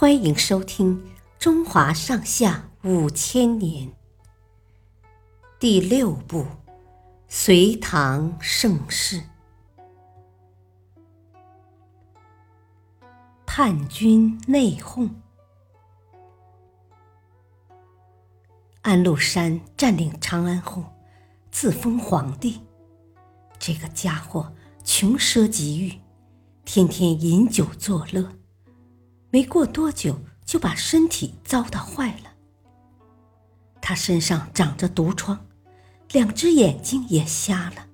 欢迎收听《中华上下五千年》第六部《隋唐盛世》。叛军内讧，安禄山占领长安后，自封皇帝。这个家伙穷奢极欲，天天饮酒作乐。没过多久，就把身体糟蹋坏了。他身上长着毒疮，两只眼睛也瞎了。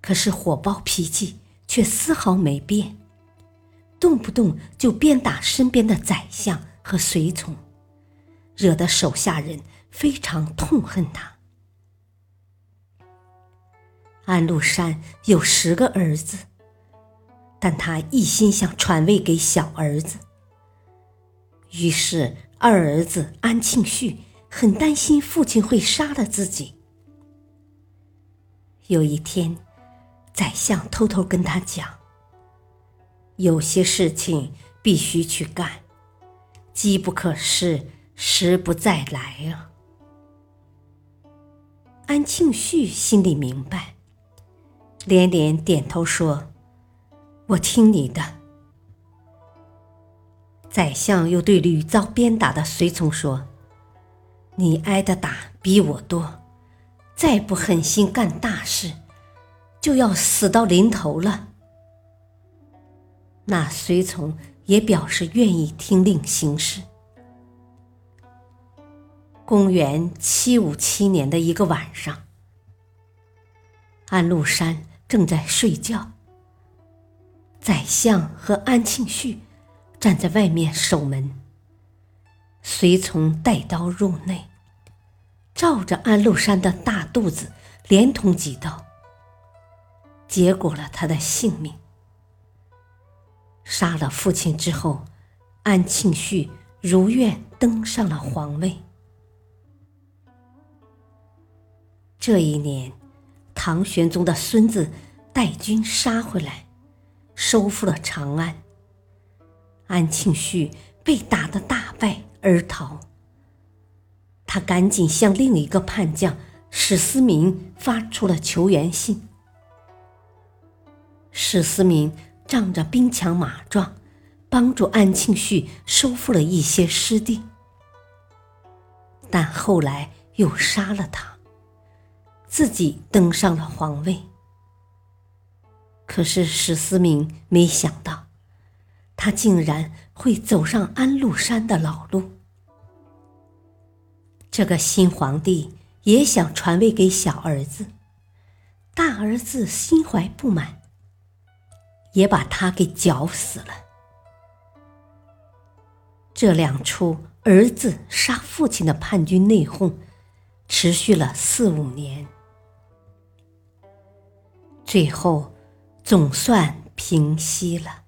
可是火爆脾气却丝毫没变，动不动就鞭打身边的宰相和随从，惹得手下人非常痛恨他。安禄山有十个儿子。但他一心想传位给小儿子，于是二儿子安庆绪很担心父亲会杀了自己。有一天，宰相偷偷跟他讲：“有些事情必须去干，机不可失，时不再来啊。”安庆绪心里明白，连连点头说。我听你的。宰相又对屡遭鞭打的随从说：“你挨的打比我多，再不狠心干大事，就要死到临头了。”那随从也表示愿意听令行事。公元七五七年的一个晚上，安禄山正在睡觉。宰相和安庆绪站在外面守门，随从带刀入内，照着安禄山的大肚子连捅几刀，结果了他的性命。杀了父亲之后，安庆绪如愿登上了皇位。这一年，唐玄宗的孙子带军杀回来。收复了长安，安庆绪被打得大败而逃。他赶紧向另一个叛将史思明发出了求援信。史思明仗着兵强马壮，帮助安庆绪收复了一些失地，但后来又杀了他，自己登上了皇位。可是史思明没想到，他竟然会走上安禄山的老路。这个新皇帝也想传位给小儿子，大儿子心怀不满，也把他给绞死了。这两出儿子杀父亲的叛军内讧，持续了四五年，最后。总算平息了。